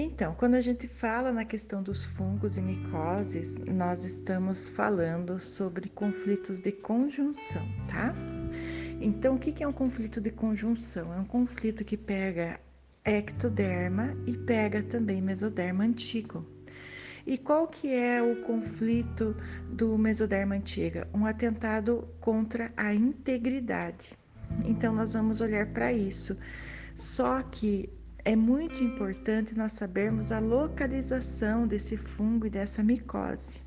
Então, quando a gente fala na questão dos fungos e micoses, nós estamos falando sobre conflitos de conjunção, tá? Então, o que é um conflito de conjunção? É um conflito que pega ectoderma e pega também mesoderma antigo. E qual que é o conflito do mesoderma antiga? Um atentado contra a integridade. Então nós vamos olhar para isso. Só que é muito importante nós sabermos a localização desse fungo e dessa micose.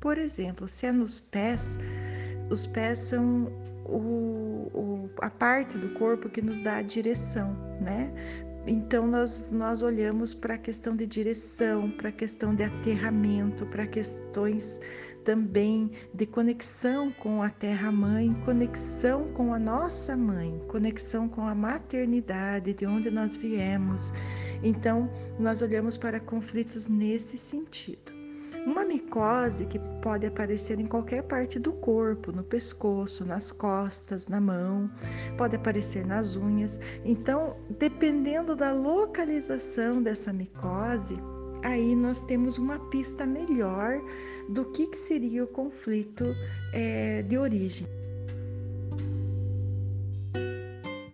Por exemplo, se é nos pés, os pés são o, o, a parte do corpo que nos dá a direção, né? Então, nós, nós olhamos para a questão de direção, para a questão de aterramento, para questões também de conexão com a terra-mãe, conexão com a nossa mãe, conexão com a maternidade, de onde nós viemos. Então, nós olhamos para conflitos nesse sentido. Uma micose que pode aparecer em qualquer parte do corpo, no pescoço, nas costas, na mão, pode aparecer nas unhas. Então, dependendo da localização dessa micose, aí nós temos uma pista melhor do que, que seria o conflito é, de origem.